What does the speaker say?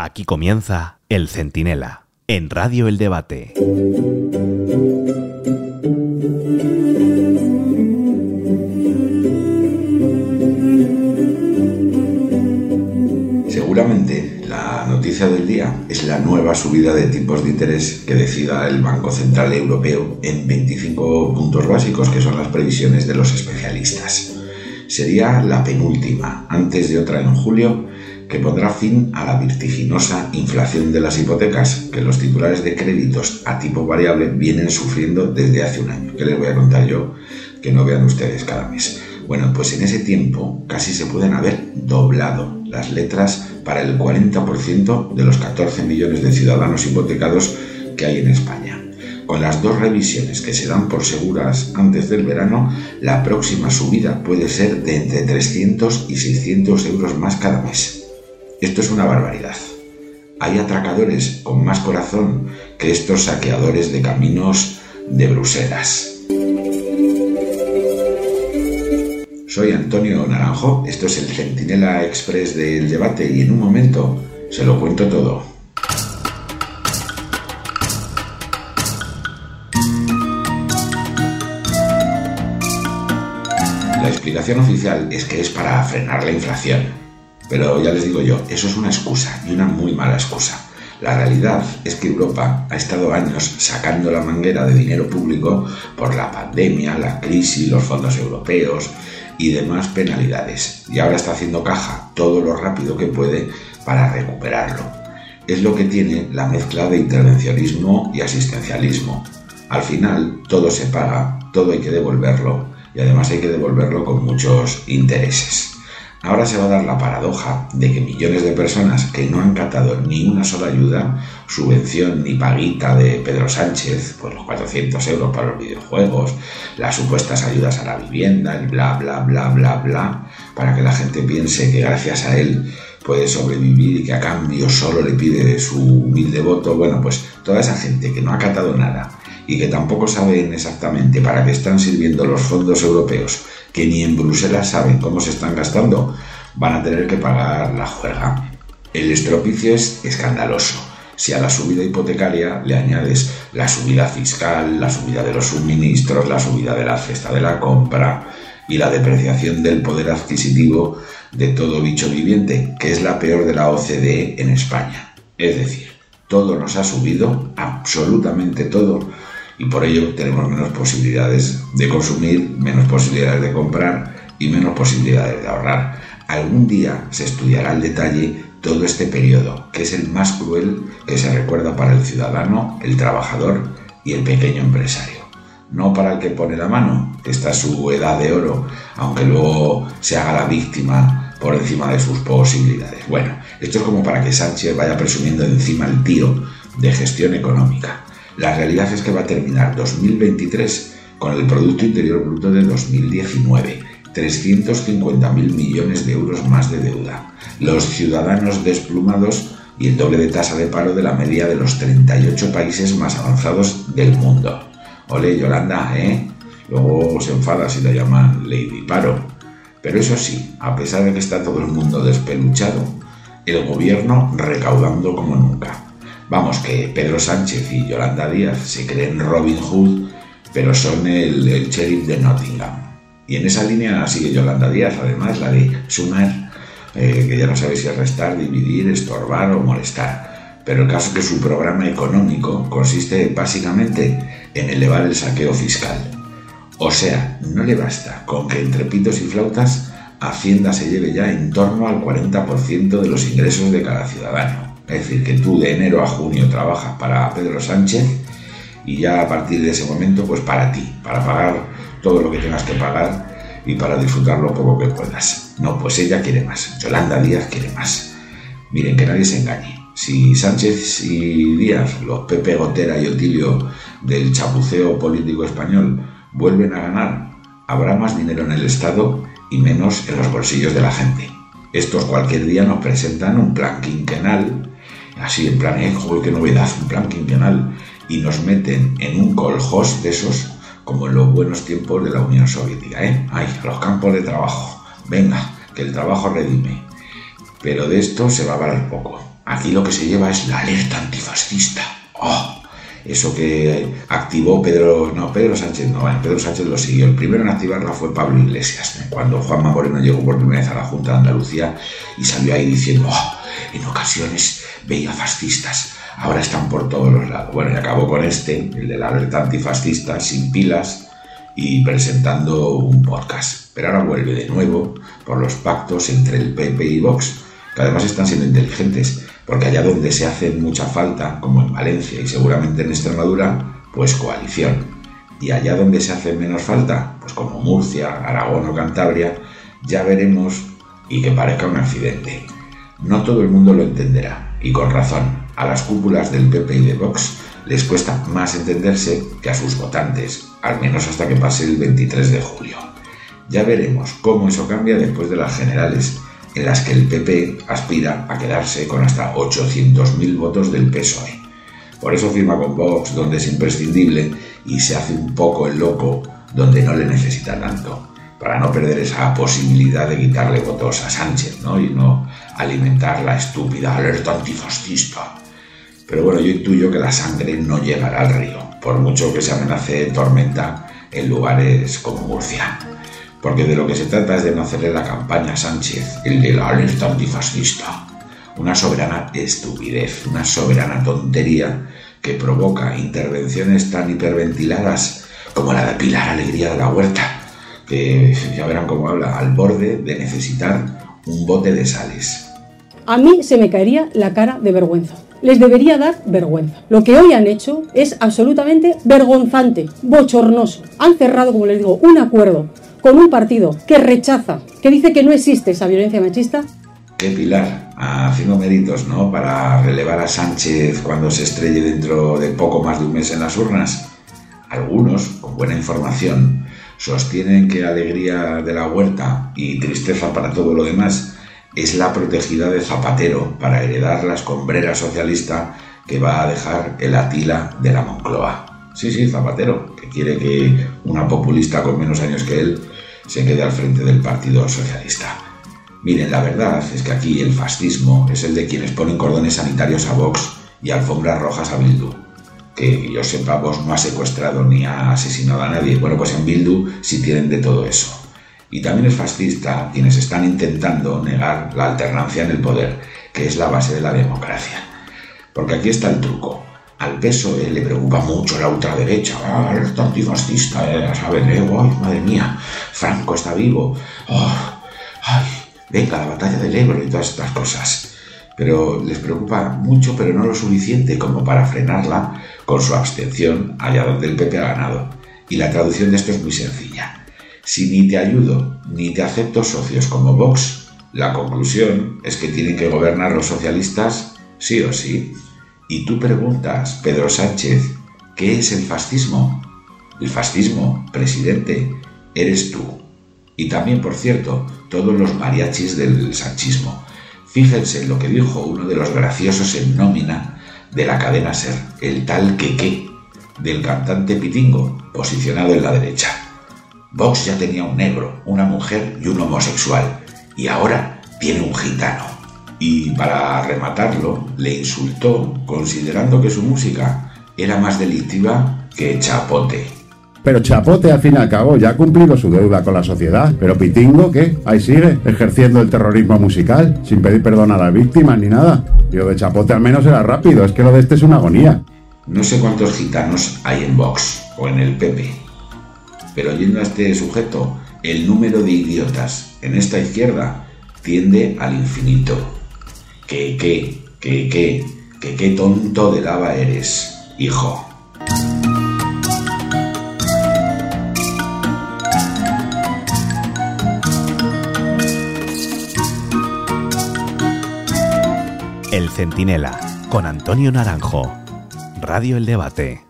Aquí comienza El Centinela, en Radio El Debate. Seguramente la noticia del día es la nueva subida de tipos de interés que decida el Banco Central Europeo en 25 puntos básicos, que son las previsiones de los especialistas. Sería la penúltima, antes de otra en julio, que pondrá fin a la vertiginosa inflación de las hipotecas que los titulares de créditos a tipo variable vienen sufriendo desde hace un año. ¿Qué les voy a contar yo? Que no vean ustedes cada mes. Bueno, pues en ese tiempo casi se pueden haber doblado las letras para el 40% de los 14 millones de ciudadanos hipotecados que hay en España. Con las dos revisiones que se dan por seguras antes del verano, la próxima subida puede ser de entre 300 y 600 euros más cada mes. Esto es una barbaridad. Hay atracadores con más corazón que estos saqueadores de caminos de Bruselas. Soy Antonio Naranjo, esto es el Centinela Express del debate y en un momento se lo cuento todo. La explicación oficial es que es para frenar la inflación. Pero ya les digo yo, eso es una excusa y una muy mala excusa. La realidad es que Europa ha estado años sacando la manguera de dinero público por la pandemia, la crisis, los fondos europeos y demás penalidades. Y ahora está haciendo caja todo lo rápido que puede para recuperarlo. Es lo que tiene la mezcla de intervencionismo y asistencialismo. Al final todo se paga, todo hay que devolverlo y además hay que devolverlo con muchos intereses. Ahora se va a dar la paradoja de que millones de personas que no han catado ni una sola ayuda, subvención ni paguita de Pedro Sánchez, pues los 400 euros para los videojuegos, las supuestas ayudas a la vivienda, el bla, bla, bla, bla, bla, para que la gente piense que gracias a él puede sobrevivir y que a cambio solo le pide su humilde voto, bueno, pues toda esa gente que no ha catado nada y que tampoco saben exactamente para qué están sirviendo los fondos europeos, que ni en Bruselas saben cómo se están gastando, van a tener que pagar la juega. El estropicio es escandaloso. Si a la subida hipotecaria le añades la subida fiscal, la subida de los suministros, la subida de la cesta de la compra y la depreciación del poder adquisitivo de todo bicho viviente, que es la peor de la OCDE en España. Es decir, todo nos ha subido, absolutamente todo, y por ello tenemos menos posibilidades de consumir, menos posibilidades de comprar y menos posibilidades de ahorrar. Algún día se estudiará al detalle todo este periodo, que es el más cruel que se recuerda para el ciudadano, el trabajador y el pequeño empresario. No para el que pone la mano, que está su edad de oro, aunque luego se haga la víctima por encima de sus posibilidades. Bueno, esto es como para que Sánchez vaya presumiendo encima el tío de gestión económica. La realidad es que va a terminar 2023 con el Producto Interior Bruto de 2019, 350.000 millones de euros más de deuda, los ciudadanos desplumados y el doble de tasa de paro de la media de los 38 países más avanzados del mundo. Ole, Yolanda, ¿eh? Luego se enfada si la llaman Lady Paro. Pero eso sí, a pesar de que está todo el mundo despeluchado, el gobierno recaudando como nunca. Vamos, que Pedro Sánchez y Yolanda Díaz se creen Robin Hood, pero son el, sheriff de Nottingham. Y en esa línea sigue Yolanda Díaz, además, la de sumar, eh, que ya no sabe si es restar, dividir, estorbar o molestar. Pero el caso es que su programa económico consiste básicamente en elevar el saqueo fiscal. O sea, no le basta con que entre pitos y flautas Hacienda se lleve ya en torno al 40% de los ingresos de cada ciudadano. Es decir, que tú de enero a junio trabajas para Pedro Sánchez y ya a partir de ese momento, pues para ti, para pagar todo lo que tengas que pagar y para disfrutar lo poco que puedas. No, pues ella quiere más. Yolanda Díaz quiere más. Miren, que nadie se engañe. Si Sánchez y Díaz, los Pepe Gotera y Otilio del chapuceo político español, vuelven a ganar, habrá más dinero en el Estado y menos en los bolsillos de la gente. Estos cualquier día nos presentan un plan quinquenal así en plan, eh, joder, qué novedad, un plan quinquenal, y nos meten en un coljós de esos, como en los buenos tiempos de la Unión Soviética, ¿eh? Ay, los campos de trabajo, venga, que el trabajo redime. Pero de esto se va a hablar poco. Aquí lo que se lleva es la alerta antifascista. ¡Oh! Eso que activó Pedro, no, Pedro Sánchez, no, Pedro Sánchez lo siguió. El primero en activarla fue Pablo Iglesias, cuando Juanma Moreno llegó por primera vez a la Junta de Andalucía y salió ahí diciendo, oh, en ocasiones veía fascistas, ahora están por todos los lados. Bueno, y acabó con este, el de la alerta antifascista, sin pilas y presentando un podcast. Pero ahora vuelve de nuevo por los pactos entre el PP y Vox, que además están siendo inteligentes porque allá donde se hace mucha falta, como en Valencia y seguramente en Extremadura, pues coalición. Y allá donde se hace menos falta, pues como Murcia, Aragón o Cantabria, ya veremos y que parezca un accidente. No todo el mundo lo entenderá, y con razón. A las cúpulas del PP y de Vox les cuesta más entenderse que a sus votantes, al menos hasta que pase el 23 de julio. Ya veremos cómo eso cambia después de las generales en las que el PP aspira a quedarse con hasta 800.000 votos del PSOE. Por eso firma con Vox, donde es imprescindible, y se hace un poco el loco, donde no le necesita tanto, para no perder esa posibilidad de quitarle votos a Sánchez, ¿no? Y no alimentar la estúpida alerta antifascista. Pero bueno, yo intuyo que la sangre no llegará al río, por mucho que se amenace tormenta en lugares como Murcia porque de lo que se trata es de no hacerle la campaña a Sánchez, el de la alerta antifascista. Una soberana estupidez, una soberana tontería que provoca intervenciones tan hiperventiladas como la de Pilar Alegría de la Huerta, que ya verán cómo habla, al borde de necesitar un bote de sales. A mí se me caería la cara de vergüenza. Les debería dar vergüenza. Lo que hoy han hecho es absolutamente vergonzante, bochornoso. Han cerrado, como les digo, un acuerdo con un partido que rechaza, que dice que no existe esa violencia machista. Qué Pilar, haciendo méritos, ¿no? Para relevar a Sánchez cuando se estrelle dentro de poco más de un mes en las urnas. Algunos, con buena información, sostienen que alegría de la huerta y tristeza para todo lo demás es la protegida de Zapatero para heredar la escombrera socialista que va a dejar el Atila de la Moncloa. Sí, sí, Zapatero, que quiere que una populista con menos años que él se quede al frente del Partido Socialista. Miren, la verdad es que aquí el fascismo es el de quienes ponen cordones sanitarios a Vox y alfombras rojas a Bildu. Que yo sepa, Vox no ha secuestrado ni ha asesinado a nadie. Bueno, pues en Bildu sí tienen de todo eso. Y también es fascista quienes están intentando negar la alternancia en el poder, que es la base de la democracia. Porque aquí está el truco. Al PSOE le preocupa mucho la ultraderecha, ah, el antifascista, saben, eh, madre mía, Franco está vivo, oh, ay, venga, la batalla del Ebro y todas estas cosas. Pero les preocupa mucho, pero no lo suficiente como para frenarla con su abstención allá donde el PP ha ganado. Y la traducción de esto es muy sencilla. Si ni te ayudo ni te acepto socios como Vox, la conclusión es que tienen que gobernar los socialistas sí o sí. Y tú preguntas, Pedro Sánchez, ¿qué es el fascismo? El fascismo, presidente, eres tú. Y también, por cierto, todos los mariachis del sanchismo. Fíjense en lo que dijo uno de los graciosos en nómina de la cadena Ser, el tal Queque, del cantante Pitingo, posicionado en la derecha. Vox ya tenía un negro, una mujer y un homosexual, y ahora tiene un gitano y para rematarlo le insultó considerando que su música era más delictiva que Chapote. Pero Chapote al fin y al cabo ya ha cumplido su deuda con la sociedad. Pero Pitingo, ¿qué? Ahí sigue, ejerciendo el terrorismo musical, sin pedir perdón a las víctimas ni nada. Y lo de Chapote al menos era rápido, es que lo de este es una agonía. No sé cuántos gitanos hay en Vox o en el PP, pero yendo a este sujeto, el número de idiotas en esta izquierda tiende al infinito. Que, que, que, que, que qué tonto de lava eres, hijo. El Centinela, con Antonio Naranjo. Radio El Debate.